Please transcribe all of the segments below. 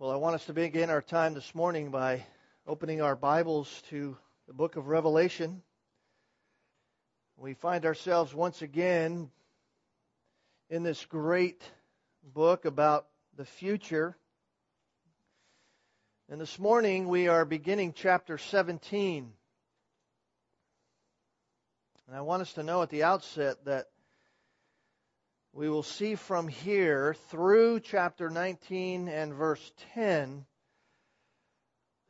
Well, I want us to begin our time this morning by opening our Bibles to the book of Revelation. We find ourselves once again in this great book about the future. And this morning we are beginning chapter 17. And I want us to know at the outset that we will see from here through chapter 19 and verse 10,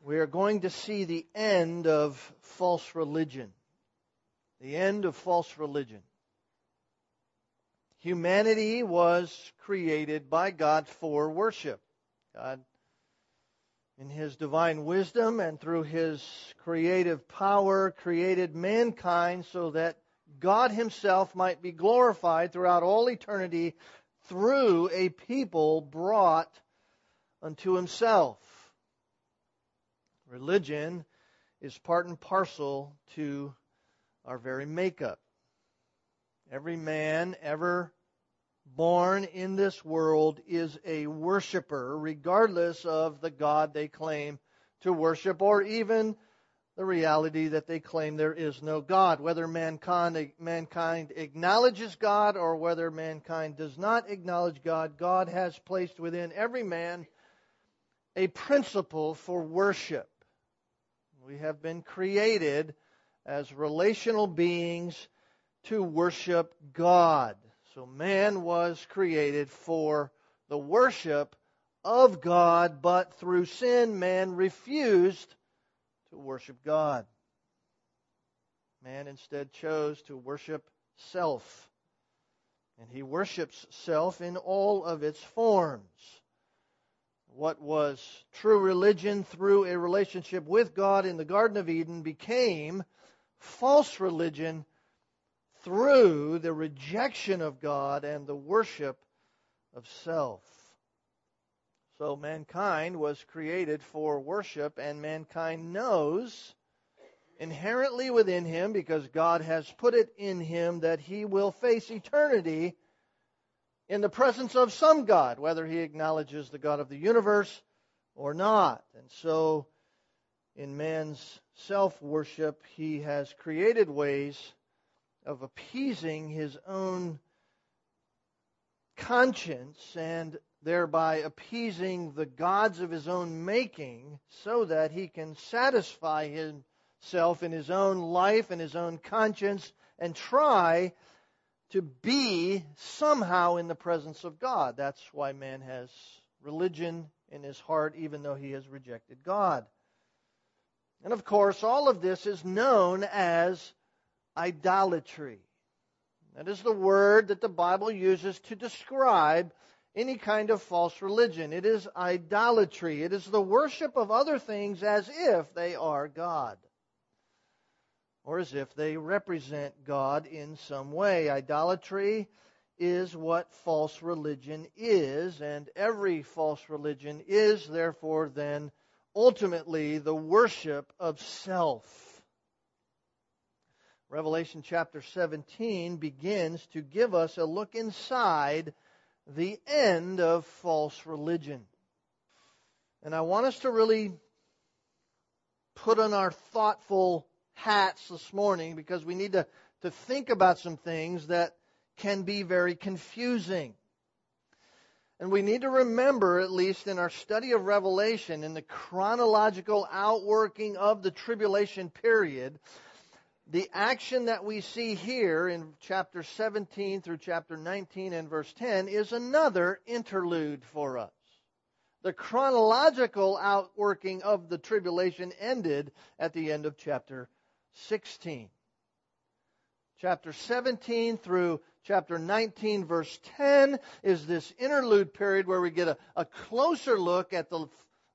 we are going to see the end of false religion. The end of false religion. Humanity was created by God for worship. God, in His divine wisdom and through His creative power, created mankind so that God Himself might be glorified throughout all eternity through a people brought unto Himself. Religion is part and parcel to our very makeup. Every man ever born in this world is a worshiper, regardless of the God they claim to worship, or even the reality that they claim there is no God. Whether mankind, mankind acknowledges God or whether mankind does not acknowledge God, God has placed within every man a principle for worship. We have been created as relational beings to worship God. So man was created for the worship of God, but through sin, man refused worship God. Man instead chose to worship self. And he worships self in all of its forms. What was true religion through a relationship with God in the Garden of Eden became false religion through the rejection of God and the worship of self. So mankind was created for worship, and mankind knows inherently within him, because God has put it in him, that he will face eternity in the presence of some God, whether he acknowledges the God of the universe or not. And so, in man's self worship, he has created ways of appeasing his own conscience and thereby appeasing the gods of his own making so that he can satisfy himself in his own life and his own conscience and try to be somehow in the presence of God. That's why man has religion in his heart, even though he has rejected God. And of course, all of this is known as idolatry. That is the word that the Bible uses to describe any kind of false religion. It is idolatry. It is the worship of other things as if they are God or as if they represent God in some way. Idolatry is what false religion is, and every false religion is, therefore, then ultimately the worship of self. Revelation chapter 17 begins to give us a look inside the end of false religion. And I want us to really put on our thoughtful hats this morning because we need to, to think about some things that can be very confusing. And we need to remember, at least in our study of Revelation, in the chronological outworking of the tribulation period, the action that we see here in chapter 17 through chapter 19 and verse 10 is another interlude for us. The chronological outworking of the tribulation ended at the end of chapter 16. Chapter 17 through chapter 19, verse 10 is this interlude period where we get a, a closer look at the,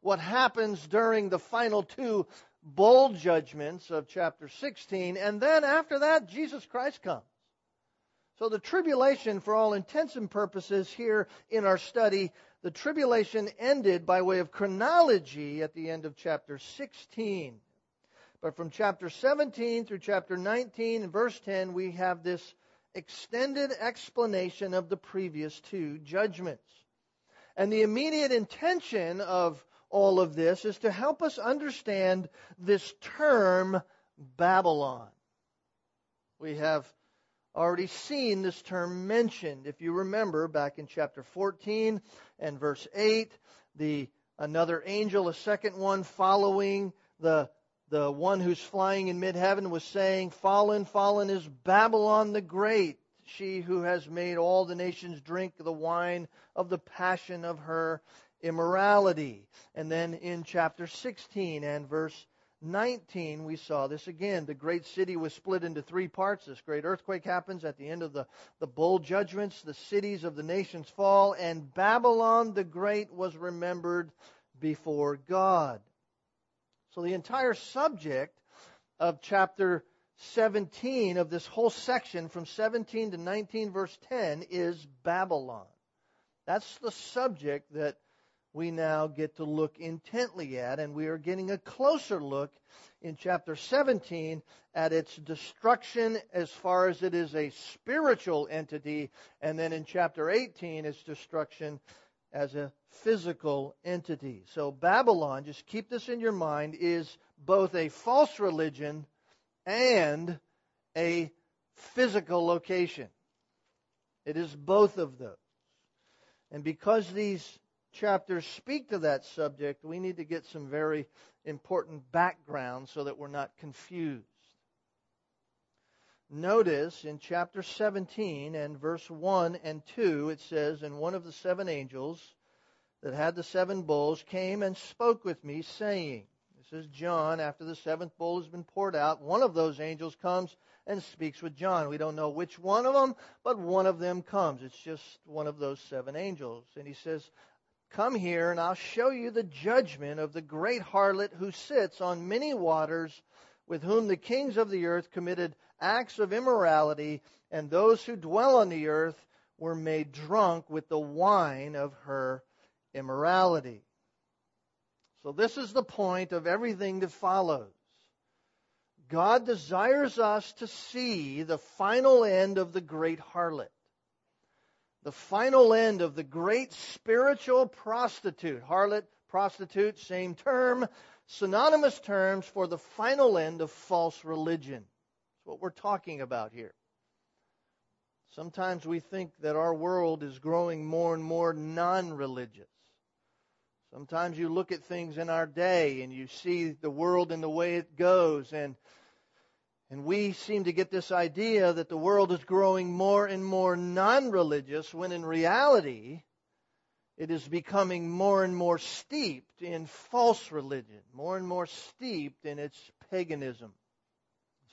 what happens during the final two bowl judgments of chapter 16, and then after that, Jesus Christ comes. So the tribulation, for all intents and purposes here in our study, the tribulation ended by way of chronology at the end of chapter 16. But from chapter 17 through chapter 19 and verse 10, we have this extended explanation of the previous two judgments. And the immediate intention of all of this is to help us understand this term Babylon. We have already seen this term mentioned. If you remember back in chapter 14 and verse 8, the another angel, a second one following the the one who's flying in mid-heaven was saying, "Fallen, fallen is Babylon the great, she who has made all the nations drink the wine of the passion of her immorality." And then in chapter 16 and verse 19, we saw this again. The great city was split into three parts. This great earthquake happens at the end of the, the bowl judgments. The cities of the nations fall, and Babylon the Great was remembered before God. So the entire subject of chapter 17 of this whole section from 17 to 19 verse 10 is Babylon. That's the subject that we now get to look intently at, and we are getting a closer look in chapter 17 at its destruction as far as it is a spiritual entity, and then in chapter 18, its destruction as a physical entity. So, Babylon, just keep this in your mind, is both a false religion and a physical location. It is both of those. And because these chapters speak to that subject, we need to get some very important background so that we're not confused. Notice in chapter 17 and verse 1 and 2, it says, And one of the seven angels that had the seven bowls came and spoke with me, saying, This is John, after the seventh bowl has been poured out, one of those angels comes and speaks with John. We don't know which one of them, but one of them comes. It's just one of those seven angels. And he says, Come here, and I'll show you the judgment of the great harlot who sits on many waters, with whom the kings of the earth committed acts of immorality, and those who dwell on the earth were made drunk with the wine of her immorality. So, this is the point of everything that follows. God desires us to see the final end of the great harlot the final end of the great spiritual prostitute. Harlot, prostitute, same term, synonymous terms for the final end of false religion. That's what we're talking about here. Sometimes we think that our world is growing more and more non religious. Sometimes you look at things in our day and you see the world and the way it goes, and and we seem to get this idea that the world is growing more and more non religious, when in reality, it is becoming more and more steeped in false religion, more and more steeped in its paganism.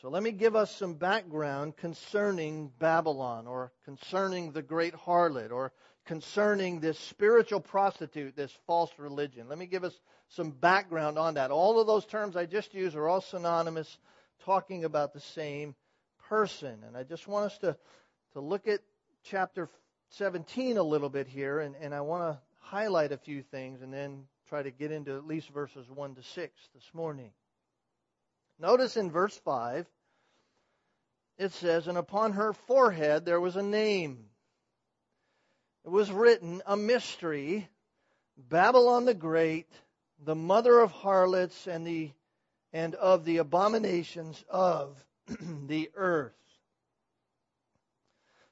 So let me give us some background concerning Babylon, or concerning the great harlot, or concerning this spiritual prostitute, this false religion. Let me give us some background on that. All of those terms I just used are all synonymous talking about the same person. And I just want us to, to look at chapter 17 a little bit here, and, and I want to highlight a few things and then try to get into at least verses 1 to 6 this morning. Notice in verse 5, it says, And upon her forehead there was a name. It was written, a mystery, Babylon the Great, the mother of harlots and the and of the abominations of the earth.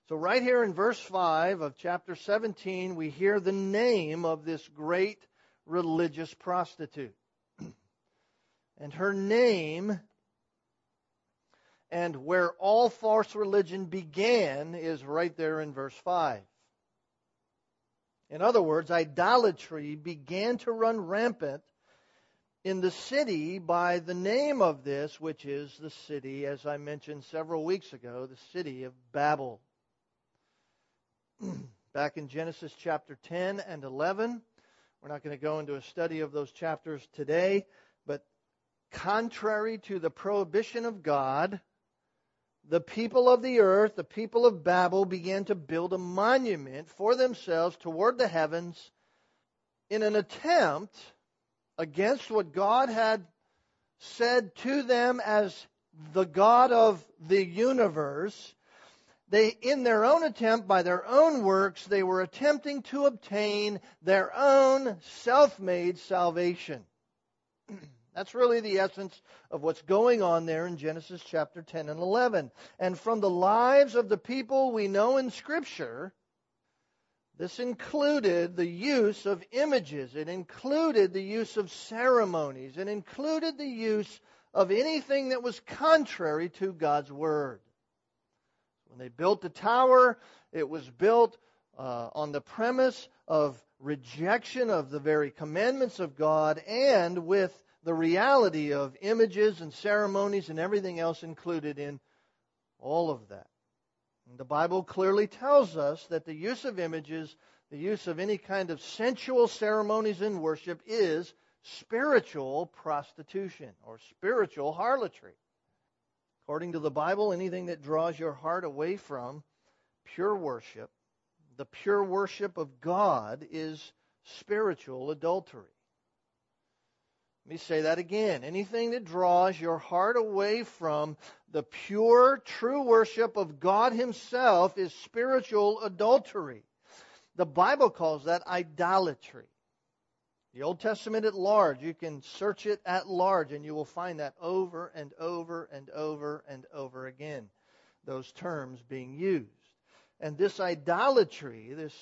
So, right here in verse 5 of chapter 17, we hear the name of this great religious prostitute. and her name and where all false religion began is right there in verse 5. In other words, idolatry began to run rampant in the city by the name of this, which is the city, as I mentioned several weeks ago, the city of Babel. Back in Genesis chapter 10 and 11, we're not going to go into a study of those chapters today, but contrary to the prohibition of God, the people of the earth, the people of Babel, began to build a monument for themselves toward the heavens in an attempt against what God had said to them as the God of the universe, they, in their own attempt, by their own works, they were attempting to obtain their own self-made salvation. That's really the essence of what's going on there in Genesis chapter 10 and 11. And from the lives of the people we know in Scripture, this included the use of images. It included the use of ceremonies. It included the use of anything that was contrary to God's Word. When they built the tower, it was built uh, on the premise of rejection of the very commandments of God and with the reality of images and ceremonies and everything else included in all of that. The Bible clearly tells us that the use of images, the use of any kind of sensual ceremonies in worship is spiritual prostitution or spiritual harlotry. According to the Bible, anything that draws your heart away from pure worship, the pure worship of God, is spiritual adultery. Let me say that again. Anything that draws your heart away from the pure, true worship of God Himself is spiritual adultery. The Bible calls that idolatry. The Old Testament at large, you can search it at large and you will find that over and over and over and over again, those terms being used. And this idolatry, this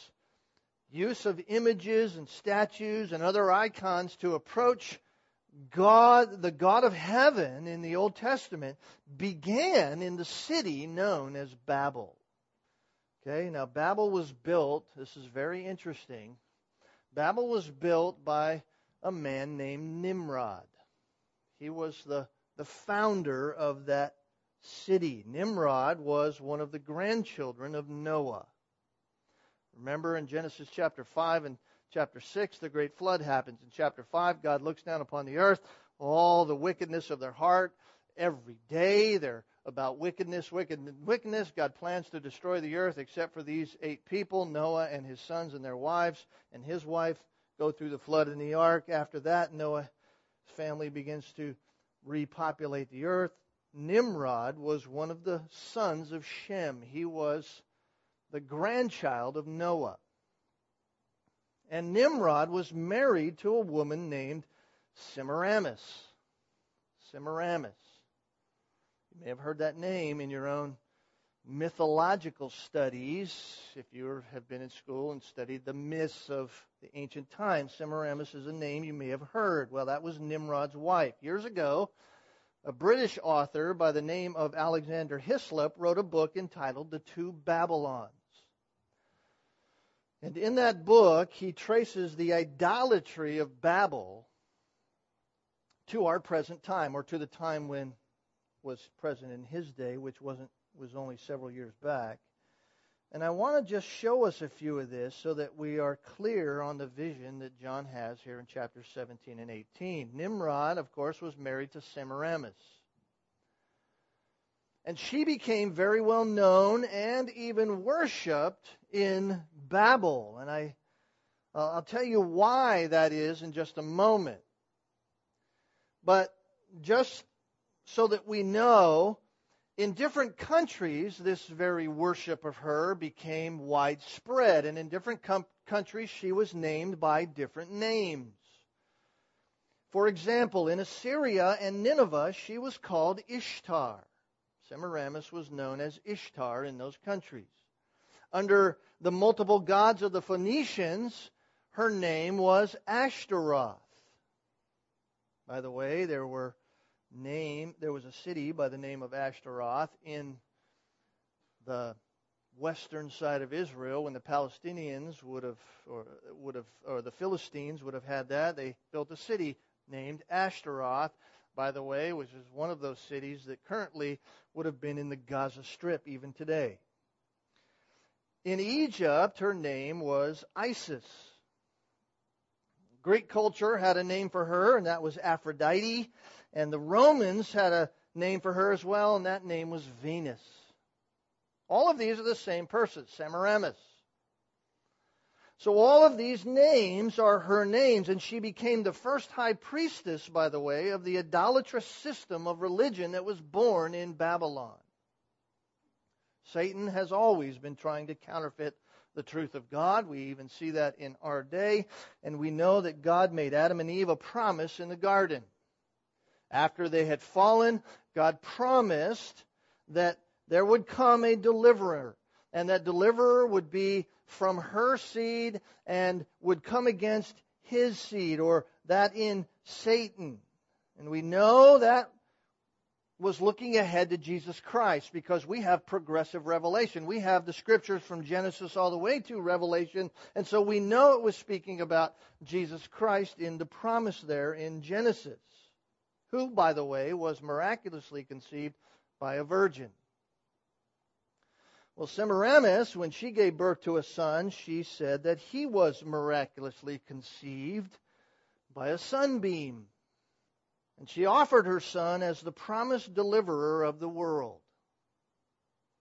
use of images and statues and other icons to approach God, the God of heaven in the Old Testament, began in the city known as Babel. Okay, now Babel was built, this is very interesting, Babel was built by a man named Nimrod. He was the, the founder of that city. Nimrod was one of the grandchildren of Noah. Remember in Genesis chapter 5 and chapter 6, the great flood happens. In chapter 5, God looks down upon the earth, all the wickedness of their heart. Every day they're about wickedness, wickedness, wickedness. God plans to destroy the earth except for these eight people Noah and his sons and their wives, and his wife go through the flood in the ark. After that, Noah's family begins to repopulate the earth. Nimrod was one of the sons of Shem. He was the grandchild of Noah. And Nimrod was married to a woman named Semiramis. Semiramis. You may have heard that name in your own mythological studies, if you have been in school and studied the myths of the ancient times. Semiramis is a name you may have heard. Well, that was Nimrod's wife. Years ago, a British author by the name of Alexander Hislop wrote a book entitled The Two Babylons. And in that book, he traces the idolatry of Babel to our present time, or to the time when was present in his day, which wasn't was only several years back. And I want to just show us a few of this so that we are clear on the vision that John has here in chapters 17 and 18. Nimrod, of course, was married to Semiramis. And she became very well known and even worshiped in Babel. And I, I'll tell you why that is in just a moment. But just so that we know in different countries, this very worship of her became widespread. And in different com- countries, she was named by different names. For example, in Assyria and Nineveh, she was called Ishtar. Semiramis was known as Ishtar in those countries. Under the multiple gods of the Phoenicians, her name was Ashtaroth. By the way, there were name, there was a city by the name of Ashtaroth in the western side of Israel when the Palestinians would have, or would have, or the Philistines would have had that. They built a city named Ashtaroth, by the way, which is one of those cities that currently would have been in the Gaza Strip even today. In Egypt, her name was Isis. Greek culture had a name for her, and that was Aphrodite. And the Romans had a name for her as well, and that name was Venus. All of these are the same person, Semiramis. So all of these names are her names, and she became the first high priestess, by the way, of the idolatrous system of religion that was born in Babylon. Satan has always been trying to counterfeit the truth of God. We even see that in our day. And we know that God made Adam and Eve a promise in the garden. After they had fallen, God promised that there would come a deliverer, and that deliverer would be from her seed and would come against his seed, or that in Satan. And we know that was looking ahead to Jesus Christ because we have progressive revelation. We have the scriptures from Genesis all the way to Revelation, and so we know it was speaking about Jesus Christ in the promise there in Genesis, who, by the way, was miraculously conceived by a virgin. Well, Semiramis, when she gave birth to a son, she said that he was miraculously conceived by a sunbeam. And she offered her son as the promised deliverer of the world.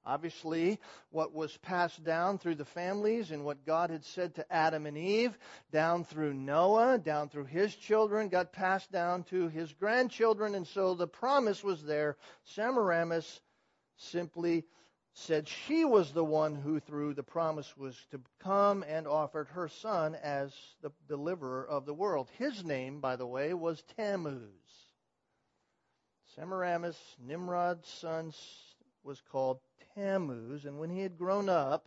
Obviously, what was passed down through the families and what God had said to Adam and Eve, down through Noah, down through his children, got passed down to his grandchildren, and so the promise was there. Semiramis simply said she was the one who, through the promise, was to come and offered her son as the deliverer of the world. His name, by the way, was Tammuz. Semiramis, Nimrod's son, was called Tammuz, and when he had grown up,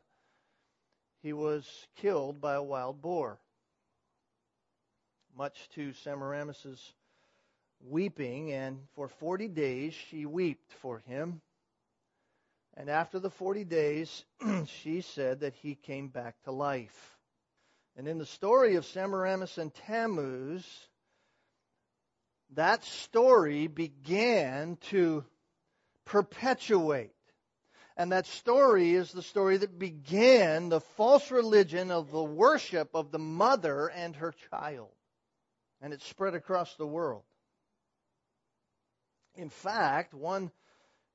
he was killed by a wild boar. Much to Semiramis's weeping, and for 40 days she wept for him. And after the 40 days, she said that he came back to life. And in the story of Semiramis and Tammuz, that story began to perpetuate. And that story is the story that began the false religion of the worship of the mother and her child. And it spread across the world. In fact, one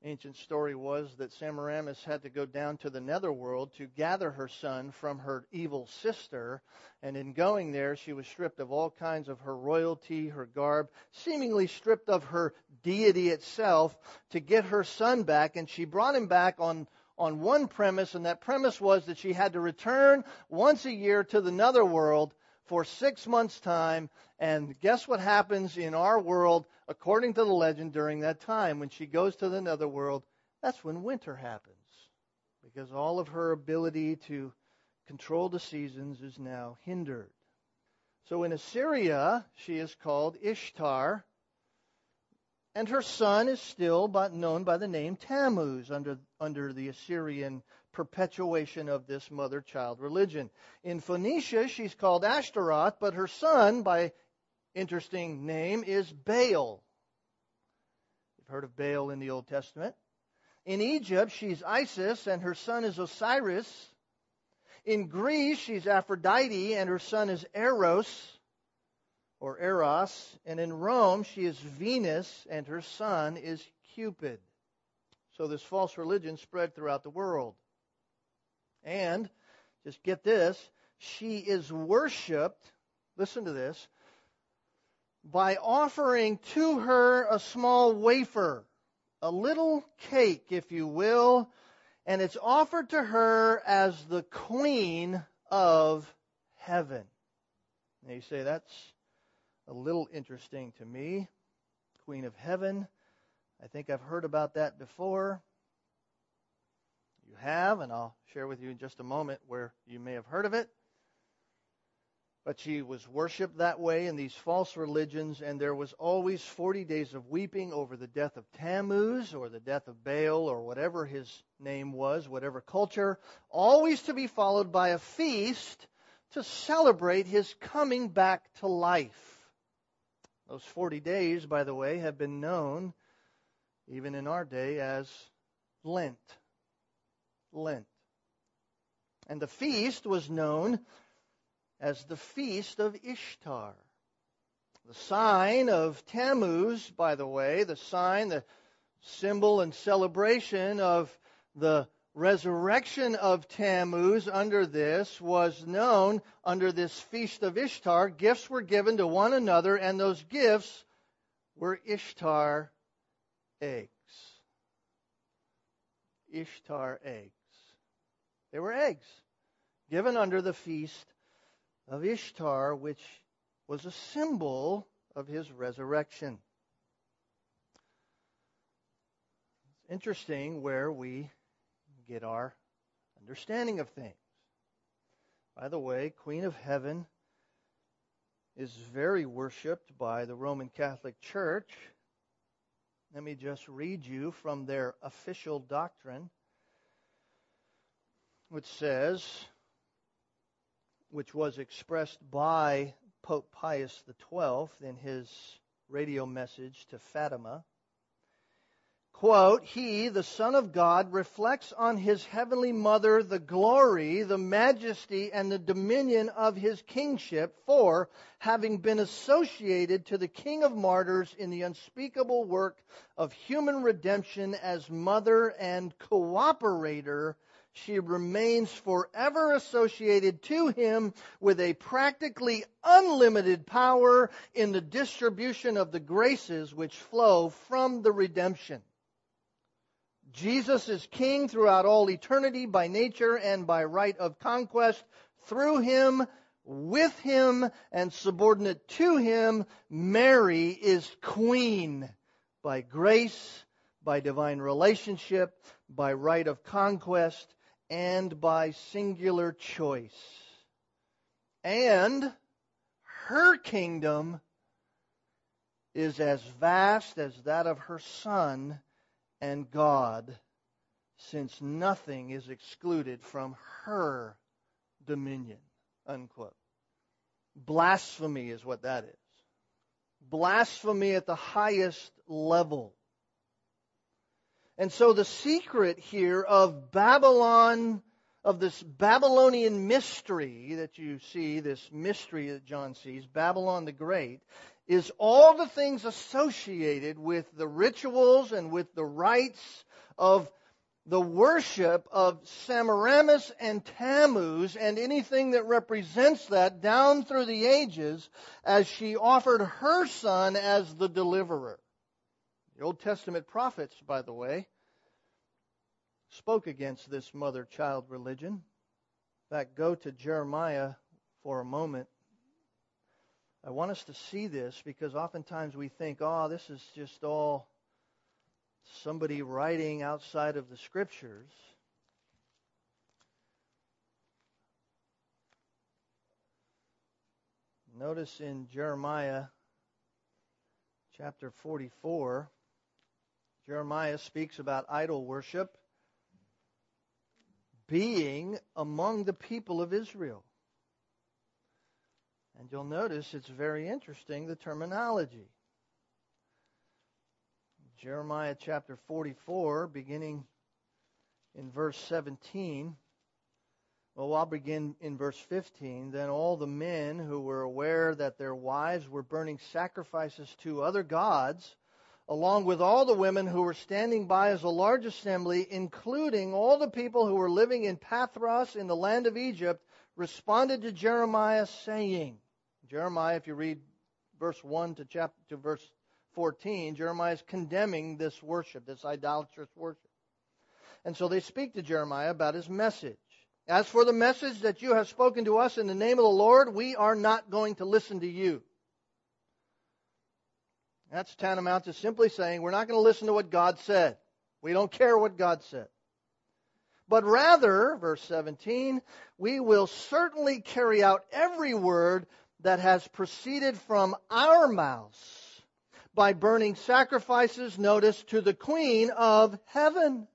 ancient story was that Semiramis had to go down to the netherworld to gather her son from her evil sister. And in going there, she was stripped of all kinds of her royalty, her garb, seemingly stripped of her deity itself to get her son back. And she brought him back on, on one premise, and that premise was that she had to return once a year to the netherworld for six months' time. And guess what happens in our world, according to the legend, during that time? When she goes to the netherworld, that's when winter happens. Because all of her ability to control the seasons is now hindered. So in Assyria, she is called Ishtar, and her son is still known by the name Tammuz under, under the Assyrian perpetuation of this mother child religion. In Phoenicia, she's called Ashtaroth, but her son, by interesting name, is Baal. You've heard of Baal in the Old Testament. In Egypt, she's Isis, and her son is Osiris. In Greece, she's Aphrodite, and her son is Eros, or Eros. And in Rome, she is Venus, and her son is Cupid. So this false religion spread throughout the world. And, just get this, she is worshiped, listen to this, by offering to her a small wafer, a little cake, if you will, and it's offered to her as the queen of heaven. Now you say, that's a little interesting to me. Queen of heaven. I think I've heard about that before you have, and I'll share with you in just a moment where you may have heard of it. But she was worshipped that way in these false religions, and there was always 40 days of weeping over the death of Tammuz or the death of Baal or whatever his name was, whatever culture, always to be followed by a feast to celebrate his coming back to life. Those 40 days, by the way, have been known, even in our day, as Lent. Lent. And the feast was known as the Feast of Ishtar. The sign of Tammuz, by the way, the sign, the symbol and celebration of the resurrection of Tammuz under this was known under this Feast of Ishtar. Gifts were given to one another, and those gifts were Ishtar eggs. Ishtar eggs. They were eggs given under the feast of Ishtar, which was a symbol of his resurrection. It's interesting where we get our understanding of things. By the way, Queen of Heaven is very worshiped by the Roman Catholic Church. Let me just read you from their official doctrine, which says, which was expressed by Pope Pius XII in his radio message to Fatima. Quote, He, the Son of God, reflects on his heavenly mother the glory, the majesty, and the dominion of his kingship, for having been associated to the King of martyrs in the unspeakable work of human redemption as mother and cooperator she remains forever associated to him with a practically unlimited power in the distribution of the graces which flow from the redemption. Jesus is king throughout all eternity by nature and by right of conquest. Through him, with him, and subordinate to him, Mary is queen by grace, by divine relationship, by right of conquest, and by singular choice. And her kingdom is as vast as that of her son and God, since nothing is excluded from her dominion. Unquote. Blasphemy is what that is. Blasphemy at the highest level. And so the secret here of Babylon, of this Babylonian mystery that you see, this mystery that John sees, Babylon the Great, is all the things associated with the rituals and with the rites of the worship of Semiramis and Tammuz and anything that represents that down through the ages as she offered her son as the deliverer. The Old Testament prophets, by the way, spoke against this mother child religion. In fact, go to Jeremiah for a moment. I want us to see this because oftentimes we think, oh, this is just all somebody writing outside of the scriptures. Notice in Jeremiah chapter 44, Jeremiah speaks about idol worship being among the people of Israel. And you'll notice it's very interesting the terminology. Jeremiah chapter 44, beginning in verse 17. Well, I'll begin in verse 15. Then all the men who were aware that their wives were burning sacrifices to other gods along with all the women who were standing by as a large assembly, including all the people who were living in Pathros in the land of Egypt, responded to Jeremiah saying, Jeremiah, if you read verse 1 to chapter to verse 14, Jeremiah is condemning this worship, this idolatrous worship. And so they speak to Jeremiah about his message. As for the message that you have spoken to us in the name of the Lord, we are not going to listen to you. That's tantamount to simply saying we're not going to listen to what God said. We don't care what God said. But rather, verse 17, we will certainly carry out every word that has proceeded from our mouths by burning sacrifices, notice, to the Queen of heaven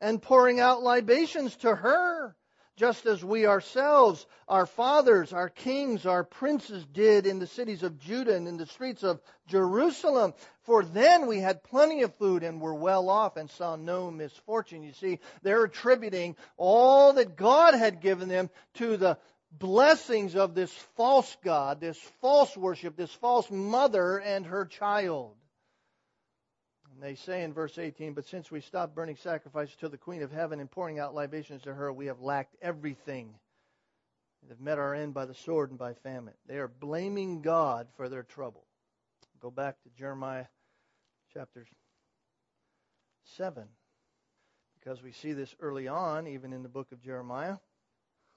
and pouring out libations to her just as we ourselves, our fathers, our kings, our princes did in the cities of Judah and in the streets of Jerusalem. For then we had plenty of food and were well off and saw no misfortune. You see, they're attributing all that God had given them to the blessings of this false God, this false worship, this false mother and her child. And they say in verse 18, But since we stopped burning sacrifices to the Queen of Heaven and pouring out libations to her, we have lacked everything and have met our end by the sword and by famine. They are blaming God for their trouble. Go back to Jeremiah chapter 7. because we see this early on, even in the book of Jeremiah.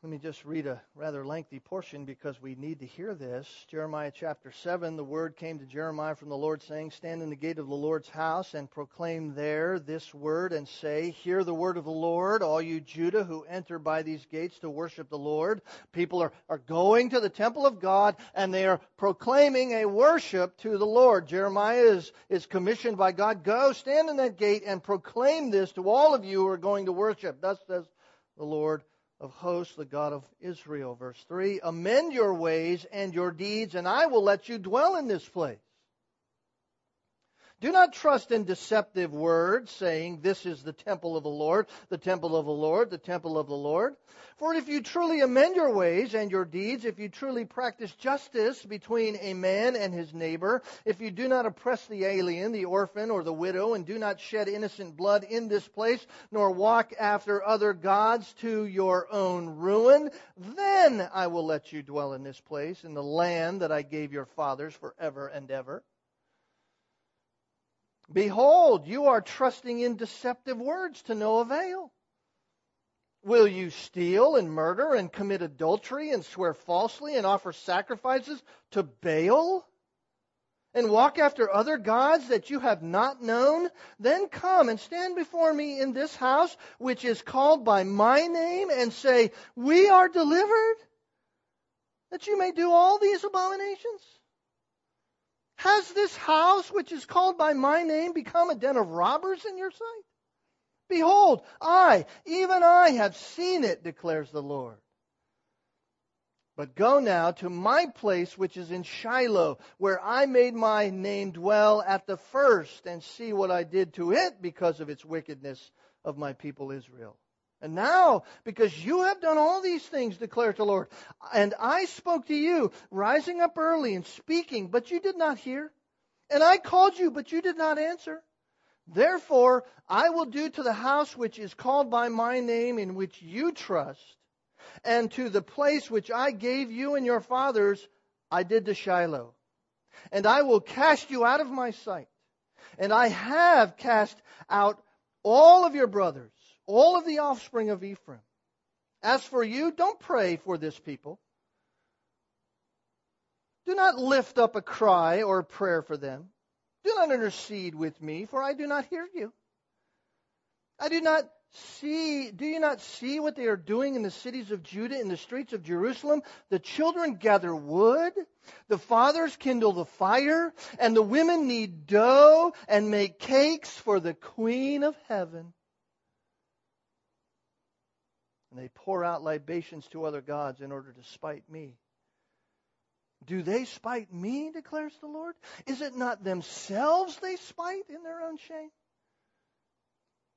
Let me just read a rather lengthy portion because we need to hear this. Jeremiah chapter 7, the word came to Jeremiah from the Lord, saying, Stand in the gate of the Lord's house and proclaim there this word, and say, Hear the word of the Lord, all you Judah who enter by these gates to worship the Lord. People are, are going to the temple of God, and they are proclaiming a worship to the Lord. Jeremiah is, is commissioned by God, Go, stand in that gate, and proclaim this to all of you who are going to worship. Thus says the Lord of hosts, the God of Israel. Verse 3 Amend your ways and your deeds, and I will let you dwell in this place. Do not trust in deceptive words, saying, This is the temple of the Lord, the temple of the Lord, the temple of the Lord. For if you truly amend your ways and your deeds, if you truly practice justice between a man and his neighbor, if you do not oppress the alien, the orphan, or the widow, and do not shed innocent blood in this place, nor walk after other gods to your own ruin, then I will let you dwell in this place, in the land that I gave your fathers forever and ever. Behold, you are trusting in deceptive words to no avail. Will you steal and murder and commit adultery and swear falsely and offer sacrifices to Baal? And walk after other gods that you have not known? Then come and stand before me in this house, which is called by my name, and say, We are delivered, that you may do all these abominations. Has this house, which is called by my name, become a den of robbers in your sight? Behold, I, even I, have seen it, declares the Lord. But go now to my place which is in Shiloh, where I made my name dwell at the first, and see what I did to it because of its wickedness of my people Israel. And now, because you have done all these things, declares the Lord, and I spoke to you, rising up early and speaking, but you did not hear. And I called you, but you did not answer. Therefore, I will do to the house which is called by my name, in which you trust, and to the place which I gave you and your fathers, I did to Shiloh. And I will cast you out of my sight. And I have cast out all of your brothers all of the offspring of Ephraim. As for you, don't pray for this people. Do not lift up a cry or a prayer for them. Do not intercede with me, for I do not hear you. I do not see, do you not see what they are doing in the cities of Judah, in the streets of Jerusalem? The children gather wood, the fathers kindle the fire, and the women knead dough and make cakes for the queen of heaven they pour out libations to other gods in order to spite me. Do they spite me, declares the Lord? Is it not themselves they spite in their own shame?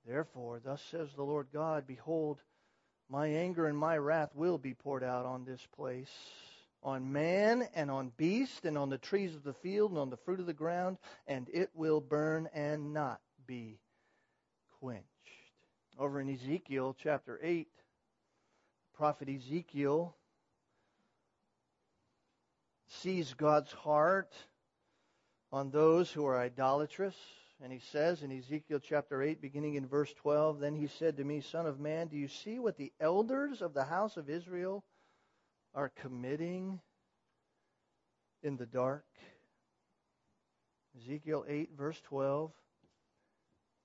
Therefore, thus says the Lord God, Behold, my anger and my wrath will be poured out on this place, on man and on beast, and on the trees of the field, and on the fruit of the ground, and it will burn and not be quenched. Over in Ezekiel chapter 8, prophet Ezekiel sees God's heart on those who are idolatrous. And he says in Ezekiel chapter 8, beginning in verse 12, Then he said to me, Son of man, do you see what the elders of the house of Israel are committing in the dark? Ezekiel 8, verse 12.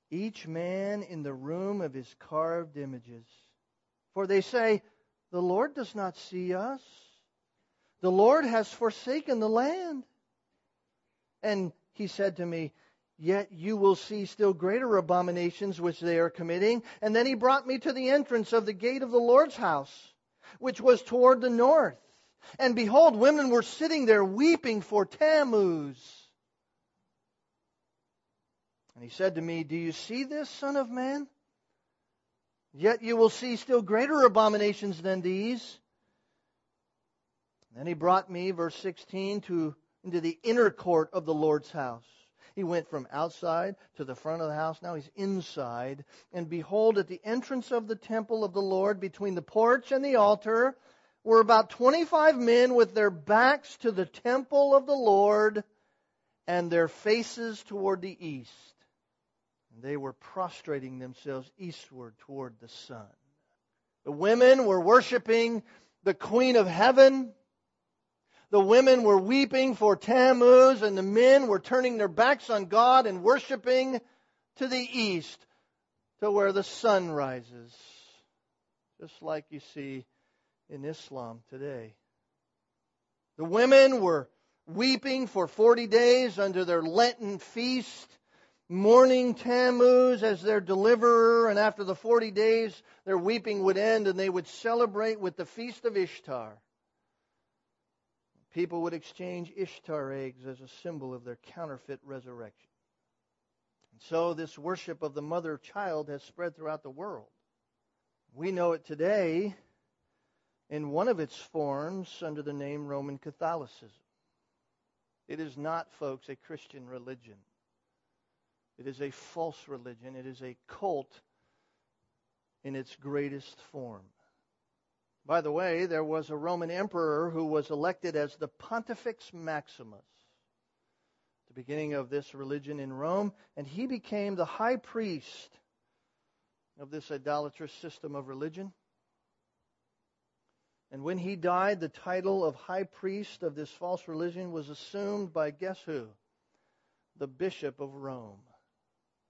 Each man in the room of his carved images. For they say, the Lord does not see us. The Lord has forsaken the land. And he said to me, Yet you will see still greater abominations which they are committing. And then he brought me to the entrance of the gate of the Lord's house, which was toward the north. And behold, women were sitting there weeping for Tammuz. And he said to me, Do you see this, Son of Man? Yet you will see still greater abominations than these. Then he brought me, verse 16, to, into the inner court of the Lord's house. He went from outside to the front of the house. Now he's inside. And behold, at the entrance of the temple of the Lord, between the porch and the altar, were about 25 men with their backs to the temple of the Lord and their faces toward the east. And they were prostrating themselves eastward toward the sun. The women were worshiping the Queen of Heaven. The women were weeping for Tammuz, and the men were turning their backs on God and worshiping to the east, to where the sun rises. Just like you see in Islam today. The women were weeping for 40 days under their Lenten feast, mourning Tammuz as their deliverer, and after the 40 days, their weeping would end and they would celebrate with the Feast of Ishtar. People would exchange Ishtar eggs as a symbol of their counterfeit resurrection. And so this worship of the mother child has spread throughout the world. We know it today in one of its forms under the name Roman Catholicism. It is not, folks, a Christian religion. It is a false religion. It is a cult in its greatest form. By the way, there was a Roman emperor who was elected as the Pontifex Maximus, at the beginning of this religion in Rome, and he became the high priest of this idolatrous system of religion. And when he died, the title of high priest of this false religion was assumed by guess who? The Bishop of Rome.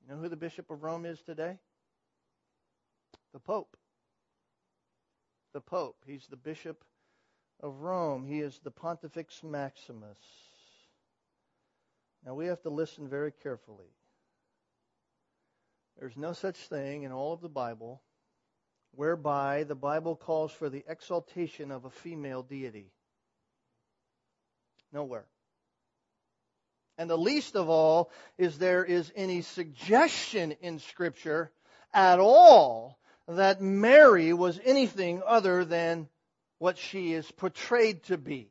Know who the Bishop of Rome is today? The Pope. The Pope. He's the Bishop of Rome. He is the Pontifex Maximus. Now we have to listen very carefully. There's no such thing in all of the Bible whereby the Bible calls for the exaltation of a female deity. Nowhere. And the least of all is there is any suggestion in Scripture at all that Mary was anything other than what she is portrayed to be.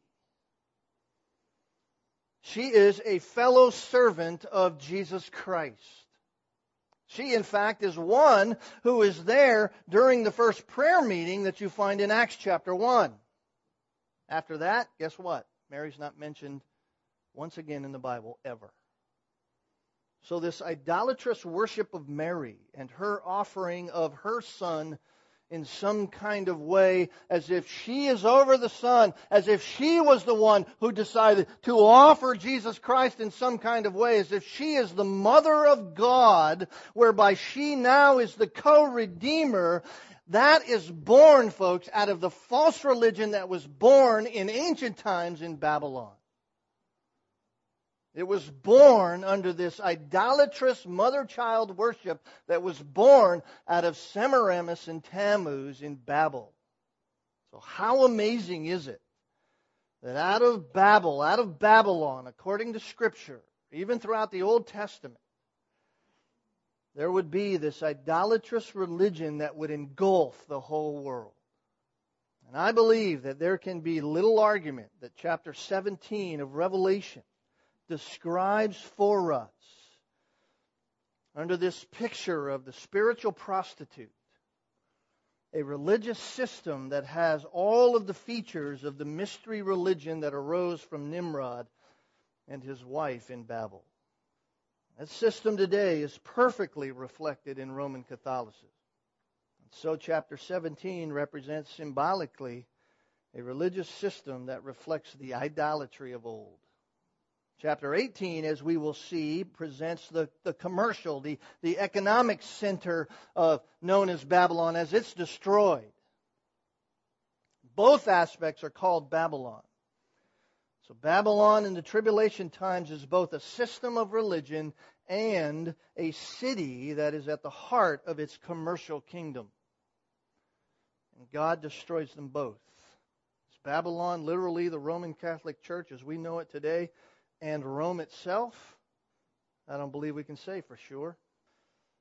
She is a fellow servant of Jesus Christ. She, in fact, is one who is there during the first prayer meeting that you find in Acts chapter 1. After that, guess what? Mary's not mentioned once again in the Bible ever. So, this idolatrous worship of Mary and her offering of her son in some kind of way as if she is over the Son, as if she was the one who decided to offer Jesus Christ in some kind of way, as if she is the mother of God, whereby she now is the co-redeemer. That is born, folks, out of the false religion that was born in ancient times in Babylon. It was born under this idolatrous mother child worship that was born out of Semiramis and Tammuz in Babel. So, how amazing is it that out of Babel, out of Babylon, according to Scripture, even throughout the Old Testament, there would be this idolatrous religion that would engulf the whole world. And I believe that there can be little argument that chapter 17 of Revelation describes for us under this picture of the spiritual prostitute a religious system that has all of the features of the mystery religion that arose from Nimrod and his wife in Babel. That system today is perfectly reflected in Roman Catholicism. And so, chapter 17 represents symbolically a religious system that reflects the idolatry of old. Chapter 18, as we will see, presents the, the commercial, the, the economic center of, known as Babylon as it's destroyed. Both aspects are called Babylon. So Babylon in the tribulation times is both a system of religion and a city that is at the heart of its commercial kingdom. And God destroys them both. Is Babylon literally the Roman Catholic Church as we know it today? And Rome itself, I don't believe we can say for sure.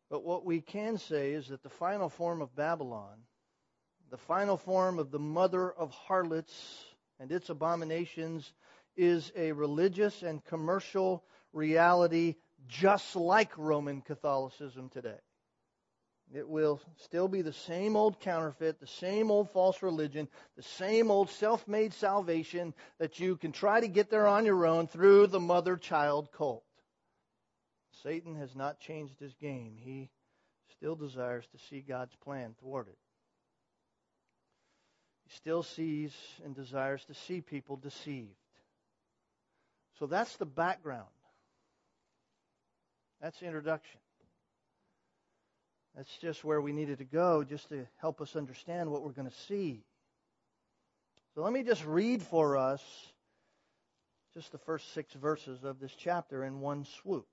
But what we can say is that the final form of Babylon, the final form of the mother of harlots and its abominations, is a religious and commercial reality just like Roman Catholicism today. It will still be the same old counterfeit, the same old false religion, the same old self made salvation that you can try to get there on your own through the mother child cult. Satan has not changed his game. He still desires to see God's plan thwarted. He still sees and desires to see people deceived. So that's the background. That's the introduction. That's just where we needed to go just to help us understand what we're going to see. So let me just read for us just the first six verses of this chapter in one swoop.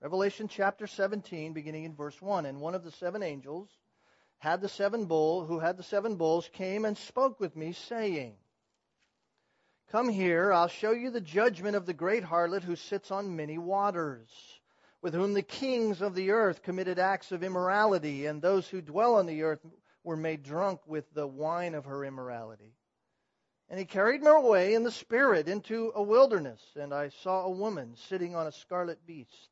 Revelation chapter 17, beginning in verse 1. And one of the seven angels had the seven bull, who had the seven bulls, came and spoke with me, saying, Come here, I'll show you the judgment of the great harlot who sits on many waters, with whom the kings of the earth committed acts of immorality, and those who dwell on the earth were made drunk with the wine of her immorality. And he carried me away in the spirit into a wilderness, and I saw a woman sitting on a scarlet beast,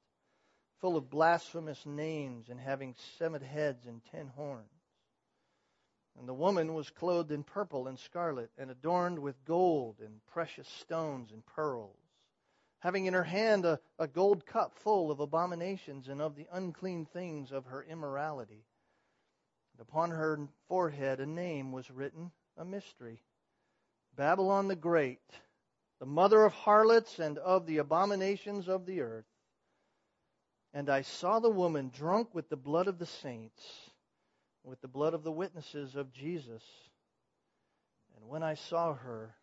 full of blasphemous names, and having seven heads and ten horns. And the woman was clothed in purple and scarlet, and adorned with gold and precious stones and pearls, having in her hand a, a gold cup full of abominations and of the unclean things of her immorality. And upon her forehead a name was written, a mystery Babylon the Great, the mother of harlots and of the abominations of the earth. And I saw the woman drunk with the blood of the saints with the blood of the witnesses of Jesus. And when I saw her,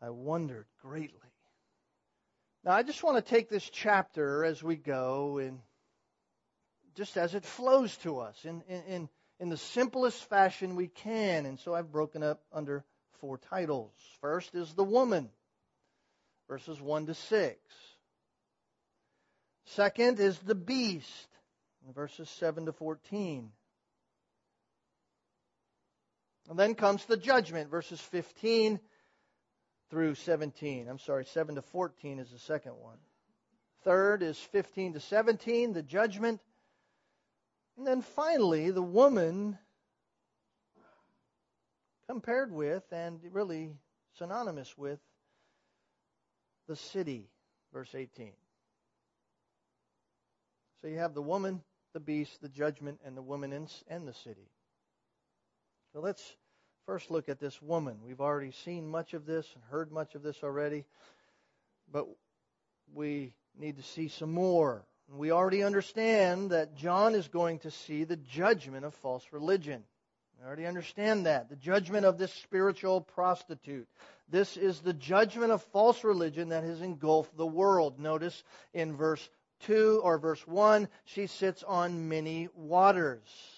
I wondered greatly. Now, I just want to take this chapter as we go and just as it flows to us in, in, in the simplest fashion we can. And so I've broken up under four titles. First is the woman, verses 1 to 6. Second is the beast, verses 7 to 14. And then comes the judgment, verses 15 through 17. I'm sorry, 7 to 14 is the second one. Third is 15 to 17, the judgment. And then finally, the woman compared with and really synonymous with the city, verse 18. So you have the woman, the beast, the judgment, and the woman and the city. So let's first look at this woman. We've already seen much of this and heard much of this already, but we need to see some more. We already understand that John is going to see the judgment of false religion. We already understand that. The judgment of this spiritual prostitute. This is the judgment of false religion that has engulfed the world. Notice in verse 2 or verse 1, she sits on many waters.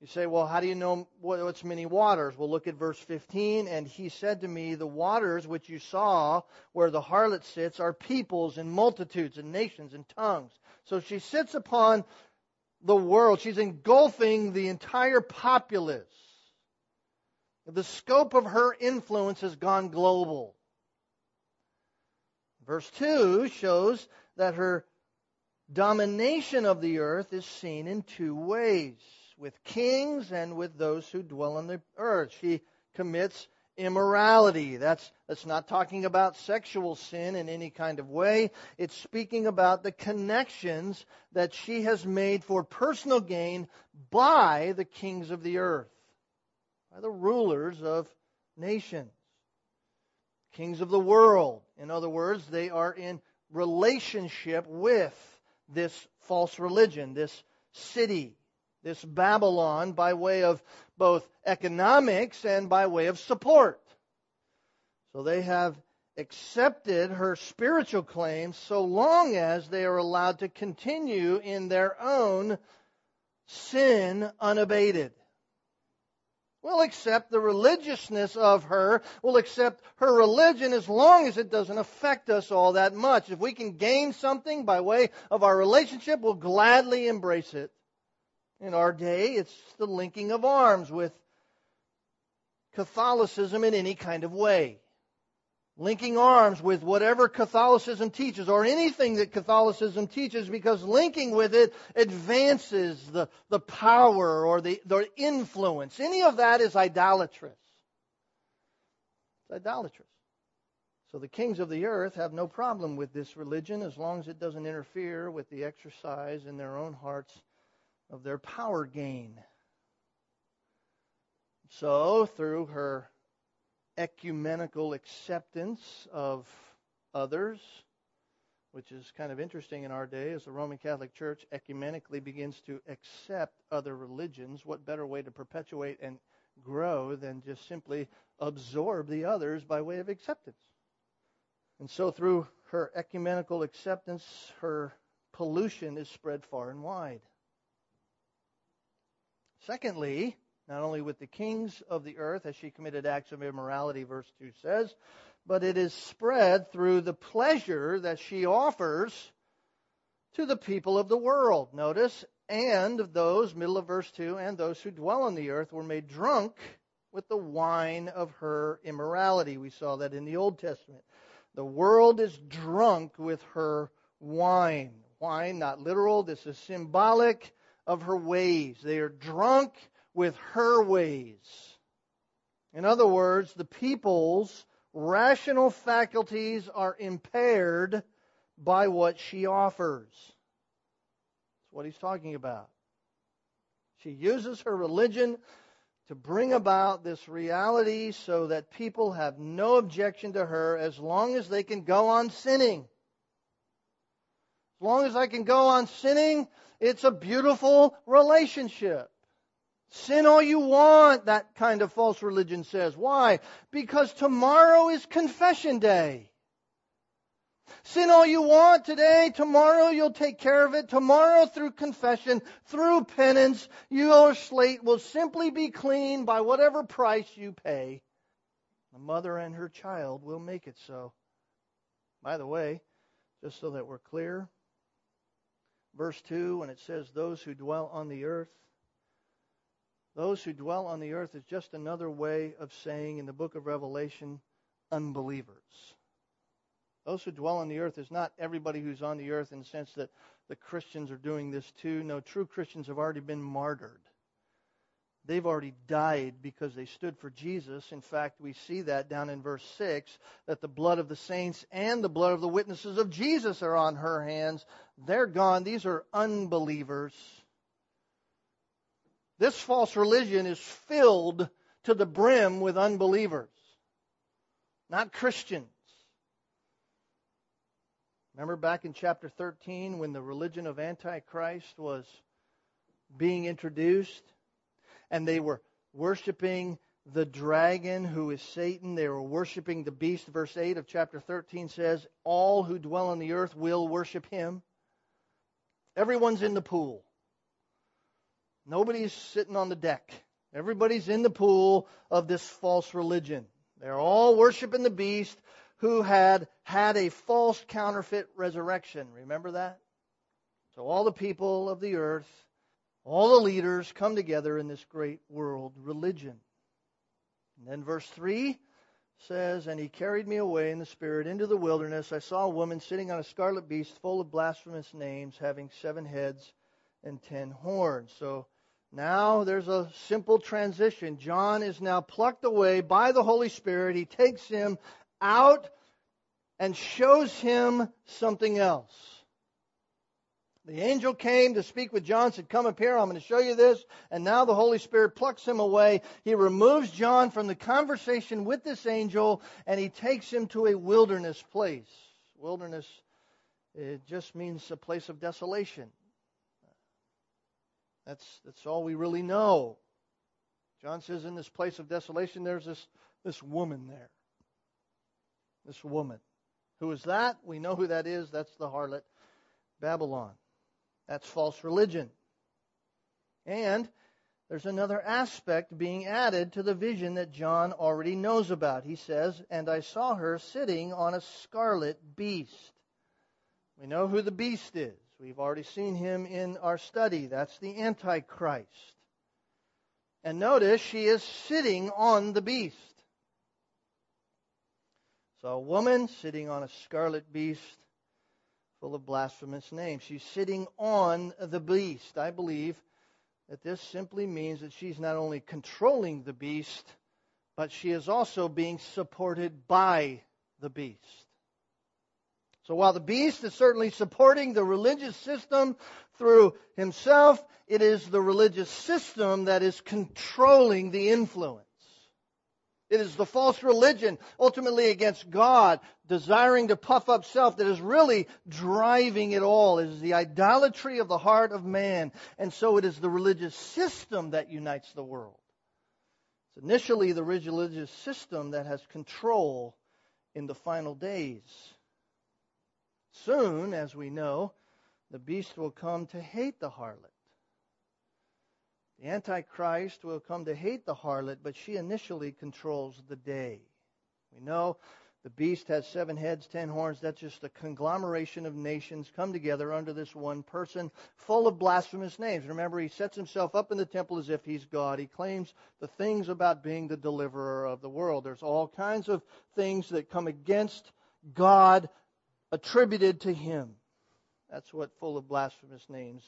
You say, well, how do you know what's many waters? Well, look at verse 15. And he said to me, The waters which you saw where the harlot sits are peoples and multitudes and nations and tongues. So she sits upon the world. She's engulfing the entire populace. The scope of her influence has gone global. Verse 2 shows that her domination of the earth is seen in two ways with kings and with those who dwell on the earth. She commits immorality. That's, that's not talking about sexual sin in any kind of way. It's speaking about the connections that she has made for personal gain by the kings of the earth, by the rulers of nations, kings of the world. In other words, they are in relationship with this false religion, this city this Babylon by way of both economics and by way of support. So they have accepted her spiritual claims so long as they are allowed to continue in their own sin unabated. We'll accept the religiousness of her. We'll accept her religion as long as it doesn't affect us all that much. If we can gain something by way of our relationship, we'll gladly embrace it. In our day, it's the linking of arms with Catholicism in any kind of way. Linking arms with whatever Catholicism teaches or anything that Catholicism teaches because linking with it advances the, the power or the, the influence. Any of that is idolatrous. It's idolatrous. So the kings of the earth have no problem with this religion as long as it doesn't interfere with the exercise in their own hearts of their power gain. So, through her ecumenical acceptance of others, which is kind of interesting in our day as the Roman Catholic Church ecumenically begins to accept other religions, what better way to perpetuate and grow than just simply absorb the others by way of acceptance? And so, through her ecumenical acceptance, her pollution is spread far and wide. Secondly, not only with the kings of the earth, as she committed acts of immorality, verse 2 says, but it is spread through the pleasure that she offers to the people of the world. Notice, and those, middle of verse 2, and those who dwell on the earth were made drunk with the wine of her immorality. We saw that in the Old Testament. The world is drunk with her wine. Wine, not literal, this is symbolic of her ways. They are drunk with her ways. In other words, the people's rational faculties are impaired by what she offers. That's what he's talking about. She uses her religion to bring about this reality so that people have no objection to her as long as they can go on sinning. As long as I can go on sinning, it's a beautiful relationship. Sin all you want, that kind of false religion says. Why? Because tomorrow is confession day. Sin all you want today, tomorrow you'll take care of it. Tomorrow through confession, through penance, your slate will simply be clean by whatever price you pay. The mother and her child will make it so. By the way, just so that we're clear, verse 2, when it says, Those who dwell on the earth, those who dwell on the earth is just another way of saying in the book of Revelation, unbelievers. Those who dwell on the earth is not everybody who's on the earth in the sense that the Christians are doing this too. No, true Christians have already been martyred. They've already died because they stood for Jesus. In fact, we see that down in verse 6 that the blood of the saints and the blood of the witnesses of Jesus are on her hands. They're gone. These are unbelievers. This false religion is filled to the brim with unbelievers, not Christians. Remember back in chapter 13 when the religion of Antichrist was being introduced and they were worshiping the dragon who is Satan. They were worshiping the beast. Verse 8 of chapter 13 says, All who dwell on the earth will worship him. Everyone's in the pool. Nobody's sitting on the deck. Everybody's in the pool of this false religion. They're all worshiping the beast who had had a false counterfeit resurrection. Remember that? So all the people of the earth, all the leaders come together in this great world religion. And then verse 3 says, And he carried me away in the Spirit into the wilderness. I saw a woman sitting on a scarlet beast full of blasphemous names, having seven heads and ten horns. So now there's a simple transition. John is now plucked away by the Holy Spirit. He takes him out and shows him something else. The angel came to speak with John, said, Come up here, I'm going to show you this. And now the Holy Spirit plucks him away. He removes John from the conversation with this angel, and he takes him to a wilderness place. Wilderness, it just means a place of desolation. That's, that's all we really know. John says in this place of desolation, there's this, this woman there. This woman. Who is that? We know who that is. That's the harlot Babylon. That's false religion. And there's another aspect being added to the vision that John already knows about. He says, And I saw her sitting on a scarlet beast. We know who the beast is. We've already seen him in our study. That's the Antichrist. And notice she is sitting on the beast. So a woman sitting on a scarlet beast full of blasphemous names. She's sitting on the beast. I believe that this simply means that she's not only controlling the beast, but she is also being supported by the beast. So while the beast is certainly supporting the religious system through himself, it is the religious system that is controlling the influence. It is the false religion, ultimately against God, desiring to puff up self, that is really driving it all. It is the idolatry of the heart of man. And so it is the religious system that unites the world. It's initially the religious system that has control in the final days. Soon, as we know, the beast will come to hate the harlot. The Antichrist will come to hate the harlot, but she initially controls the day. We know the beast has seven heads, ten horns. That's just a conglomeration of nations come together under this one person, full of blasphemous names. Remember, he sets himself up in the temple as if he's God. He claims the things about being the deliverer of the world. There's all kinds of things that come against God attributed to him. That's what full of blasphemous names,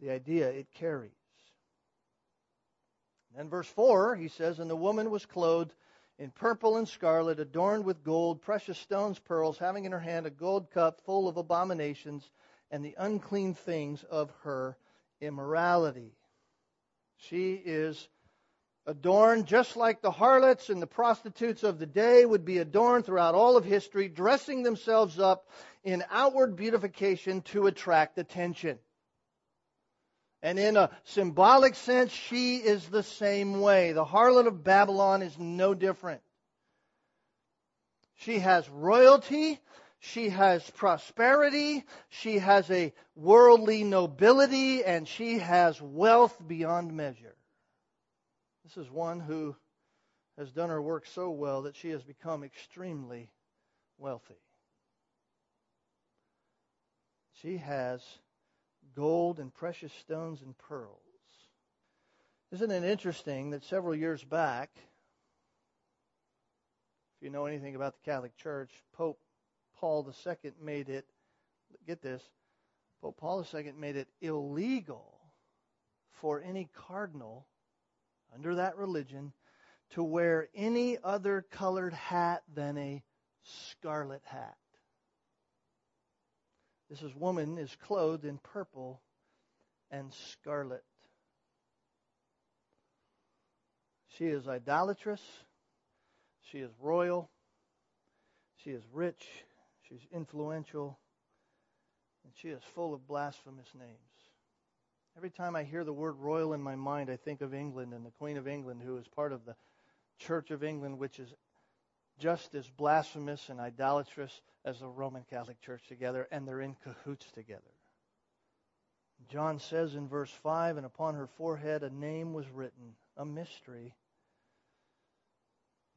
the idea it carries. And verse 4, he says, And the woman was clothed in purple and scarlet, adorned with gold, precious stones, pearls, having in her hand a gold cup full of abominations and the unclean things of her immorality. She is adorned just like the harlots and the prostitutes of the day would be adorned throughout all of history, dressing themselves up in outward beautification to attract attention. And in a symbolic sense, she is the same way. The harlot of Babylon is no different. She has royalty. She has prosperity. She has a worldly nobility. And she has wealth beyond measure. This is one who has done her work so well that she has become extremely wealthy. She has gold and precious stones and pearls. Isn't it interesting that several years back, if you know anything about the Catholic Church, Pope Paul II made it, get this, Pope Paul II made it illegal for any cardinal under that religion to wear any other colored hat than a scarlet hat. This is woman is clothed in purple and scarlet. She is idolatrous. She is royal. She is rich. She's influential. And she is full of blasphemous names. Every time I hear the word royal in my mind, I think of England and the Queen of England, who is part of the Church of England, which is just as blasphemous and idolatrous as the Roman Catholic Church together, and they're in cahoots together. John says in verse 5 And upon her forehead a name was written, a mystery.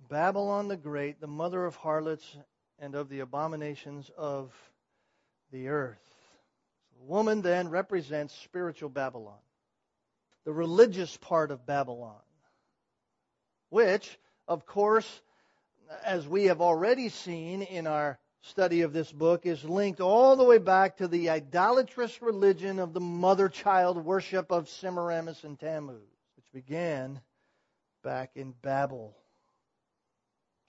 Babylon the Great, the mother of harlots and of the abominations of the earth. The woman then represents spiritual Babylon, the religious part of Babylon, which, of course, as we have already seen in our study of this book, is linked all the way back to the idolatrous religion of the mother child worship of Semiramis and Tammuz, which began back in Babel.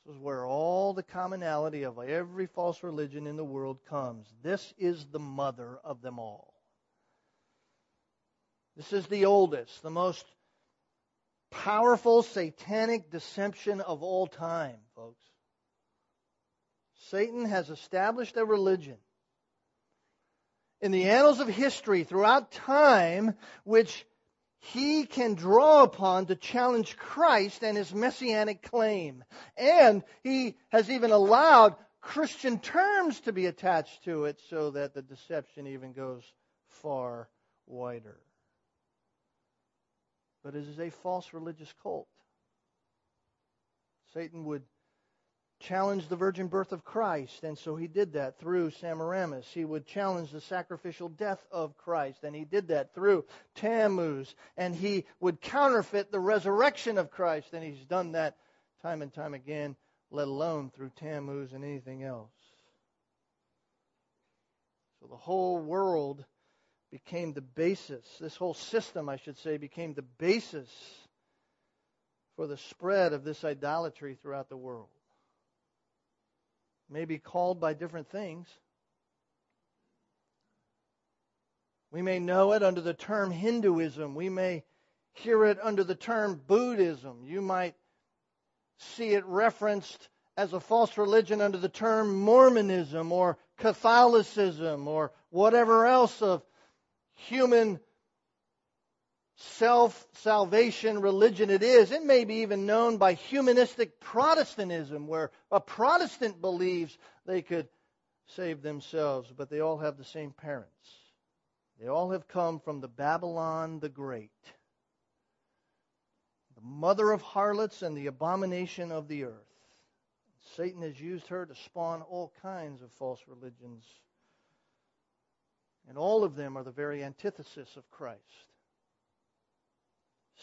This is where all the commonality of every false religion in the world comes. This is the mother of them all. This is the oldest, the most powerful satanic deception of all time, folks. Satan has established a religion in the annals of history throughout time which he can draw upon to challenge Christ and his messianic claim. And he has even allowed Christian terms to be attached to it so that the deception even goes far wider. But it is a false religious cult. Satan would challenge the virgin birth of Christ, and so he did that through Semiramis. He would challenge the sacrificial death of Christ, and he did that through Tammuz. And he would counterfeit the resurrection of Christ, and he's done that time and time again, let alone through Tammuz and anything else. So the whole world became the basis, this whole system, I should say, became the basis for the spread of this idolatry throughout the world. May be called by different things. We may know it under the term Hinduism. We may hear it under the term Buddhism. You might see it referenced as a false religion under the term Mormonism or Catholicism or whatever else of human self salvation religion it is. It may be even known by humanistic Protestantism, where a Protestant believes they could save themselves, but they all have the same parents. They all have come from the Babylon the Great, the mother of harlots and the abomination of the earth. Satan has used her to spawn all kinds of false religions. And all of them are the very antithesis of Christ.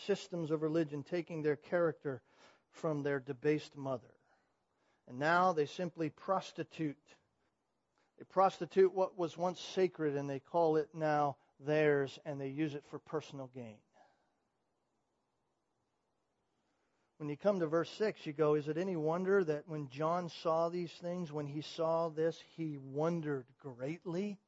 Systems of religion taking their character from their debased mother. And now they simply prostitute. They prostitute what was once sacred and they call it now theirs and they use it for personal gain. when you come to verse 6, you go, Is it any wonder that when John saw these things, when he saw this, he wondered greatly?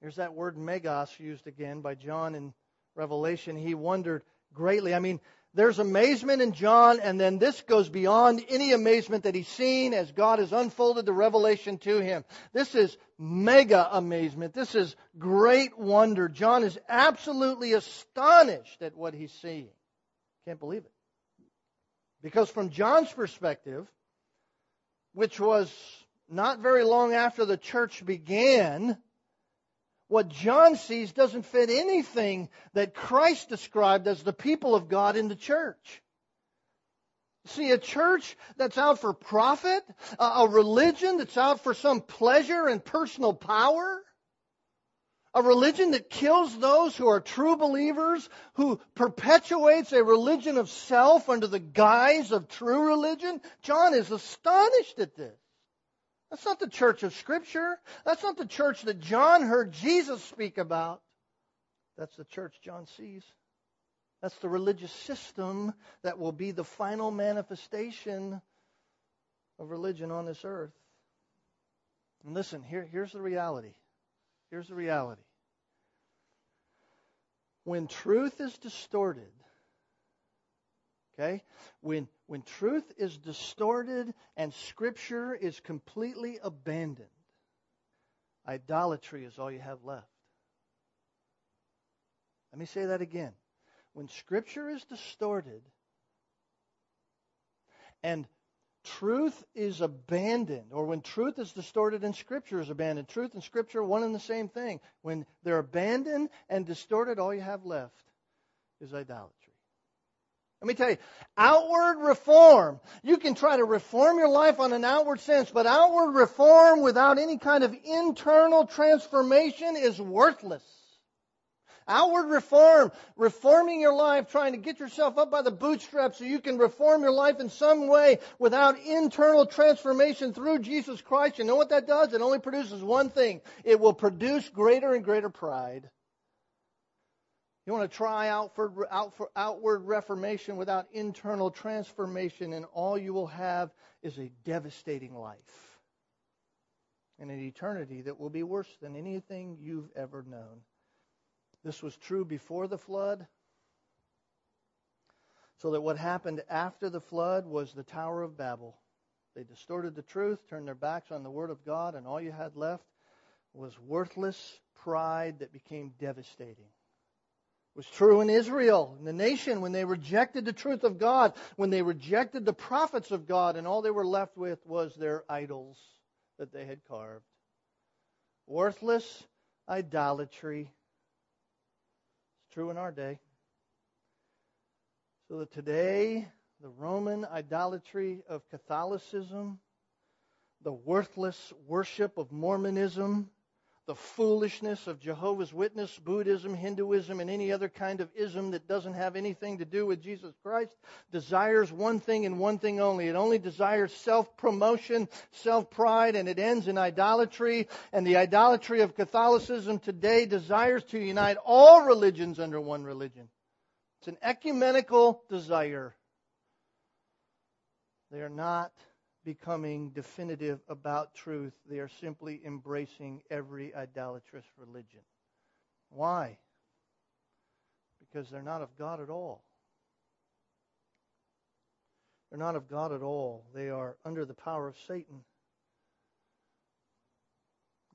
Here's that word megas used again by John in Revelation. He wondered greatly. I mean, there's amazement in John, and then this goes beyond any amazement that he's seen as God has unfolded the revelation to him. This is mega amazement. This is great wonder. John is absolutely astonished at what he's seeing. Can't believe it. Because from John's perspective, which was not very long after the church began, what John sees doesn't fit anything that Christ described as the people of God in the church. See, a church that's out for profit, a religion that's out for some pleasure and personal power, a religion that kills those who are true believers, who perpetuates a religion of self under the guise of true religion. John is astonished at this. That's not the church of Scripture. That's not the church that John heard Jesus speak about. That's the church John sees. That's the religious system that will be the final manifestation of religion on this earth. And listen, here, here's the reality. Here's the reality. When truth is distorted, okay, when, when truth is distorted and Scripture is completely abandoned, idolatry is all you have left. Let me say that again. When Scripture is distorted and truth is abandoned, or when truth is distorted and Scripture is abandoned. Truth and Scripture are one and the same thing. When they're abandoned and distorted, all you have left is idolatry. Let me tell you, outward reform. You can try to reform your life on an outward sense, but outward reform without any kind of internal transformation is worthless. Outward reform, reforming your life, trying to get yourself up by the bootstraps so you can reform your life in some way without internal transformation through Jesus Christ. You know what that does? It only produces one thing. It will produce greater and greater pride. You want to try out for, out for outward reformation without internal transformation, and all you will have is a devastating life and an eternity that will be worse than anything you've ever known. This was true before the flood. So that what happened after the flood was the Tower of Babel. They distorted the truth, turned their backs on the Word of God, and all you had left was worthless pride that became devastating. Was true in Israel, in the nation, when they rejected the truth of God, when they rejected the prophets of God, and all they were left with was their idols that they had carved. Worthless idolatry It's true in our day. So that today, the Roman idolatry of Catholicism, the worthless worship of Mormonism, the foolishness of Jehovah's Witness, Buddhism, Hinduism, and any other kind of ism that doesn't have anything to do with Jesus Christ desires one thing and one thing only. It only desires self promotion, self pride, and it ends in idolatry. And the idolatry of Catholicism today desires to unite all religions under one religion. It's an ecumenical desire. They are not becoming definitive about truth. They are simply embracing every idolatrous religion. Why? Because they're not of God at all. They're not of God at all. They are under the power of Satan.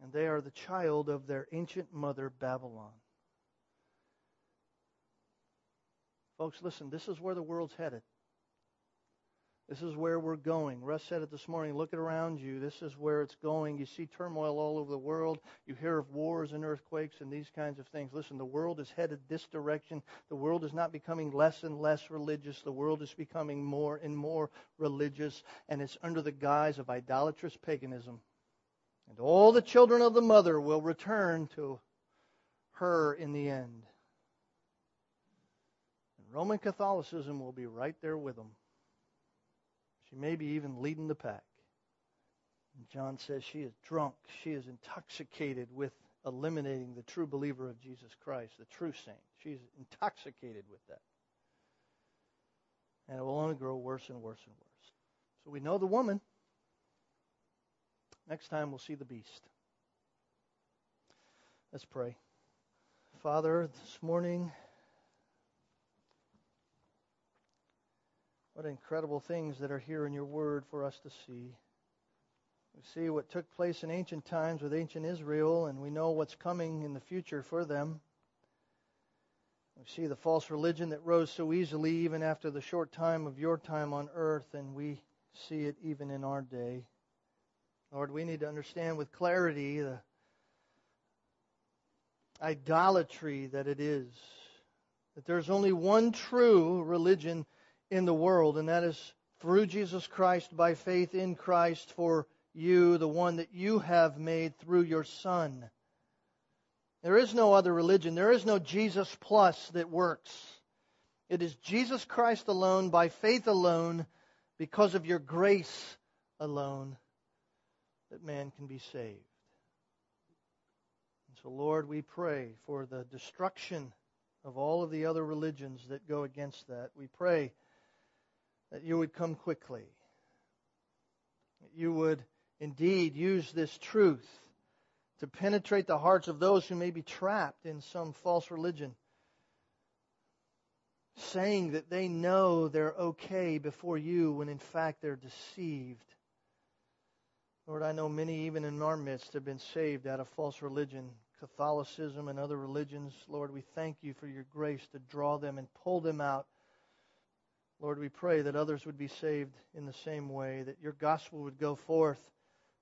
And they are the child of their ancient mother, Babylon. Folks, listen, this is where the world's headed. This is where we're going. Russ said it this morning. Look around you. This is where it's going. You see turmoil all over the world. You hear of wars and earthquakes and these kinds of things. Listen, the world is headed this direction. The world is not becoming less and less religious. The world is becoming more and more religious, and it's under the guise of idolatrous paganism. And all the children of the mother will return to her in the end. And Roman Catholicism will be right there with them. She may be even leading the pack. And John says she is drunk. She is intoxicated with eliminating the true believer of Jesus Christ, the true saint. She's intoxicated with that. And it will only grow worse and worse and worse. So we know the woman. Next time we'll see the beast. Let's pray. Father, this morning, What incredible things that are here in your word for us to see. We see what took place in ancient times with ancient Israel, and we know what's coming in the future for them. We see the false religion that rose so easily even after the short time of your time on earth, and we see it even in our day. Lord, we need to understand with clarity the idolatry that it is. That there's only one true religion in the world, and that is through Jesus Christ by faith in Christ for you, the one that you have made through your Son. There is no other religion. There is no Jesus plus that works. It is Jesus Christ alone, by faith alone, because of your grace alone, that man can be saved. And so, Lord, we pray for the destruction of all of the other religions that go against that. We pray that you would come quickly. That you would indeed use this truth to penetrate the hearts of those who may be trapped in some false religion, saying that they know they're okay before you when in fact they're deceived. Lord, I know many, even in our midst, have been saved out of false religion, Catholicism, and other religions. Lord, we thank you for your grace to draw them and pull them out Lord, we pray that others would be saved in the same way, that your gospel would go forth,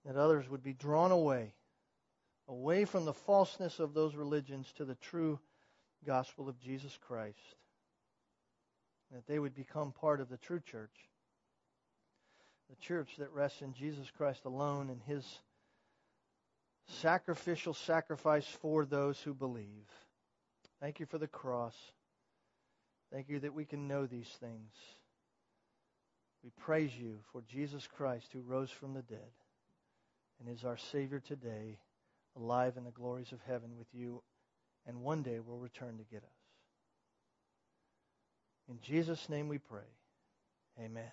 that others would be drawn away, away from the falseness of those religions to the true gospel of Jesus Christ, that they would become part of the true church, the church that rests in Jesus Christ alone and his sacrificial sacrifice for those who believe. Thank you for the cross. Thank you that we can know these things. We praise you for Jesus Christ who rose from the dead and is our Savior today, alive in the glories of heaven with you, and one day will return to get us. In Jesus' name we pray. Amen.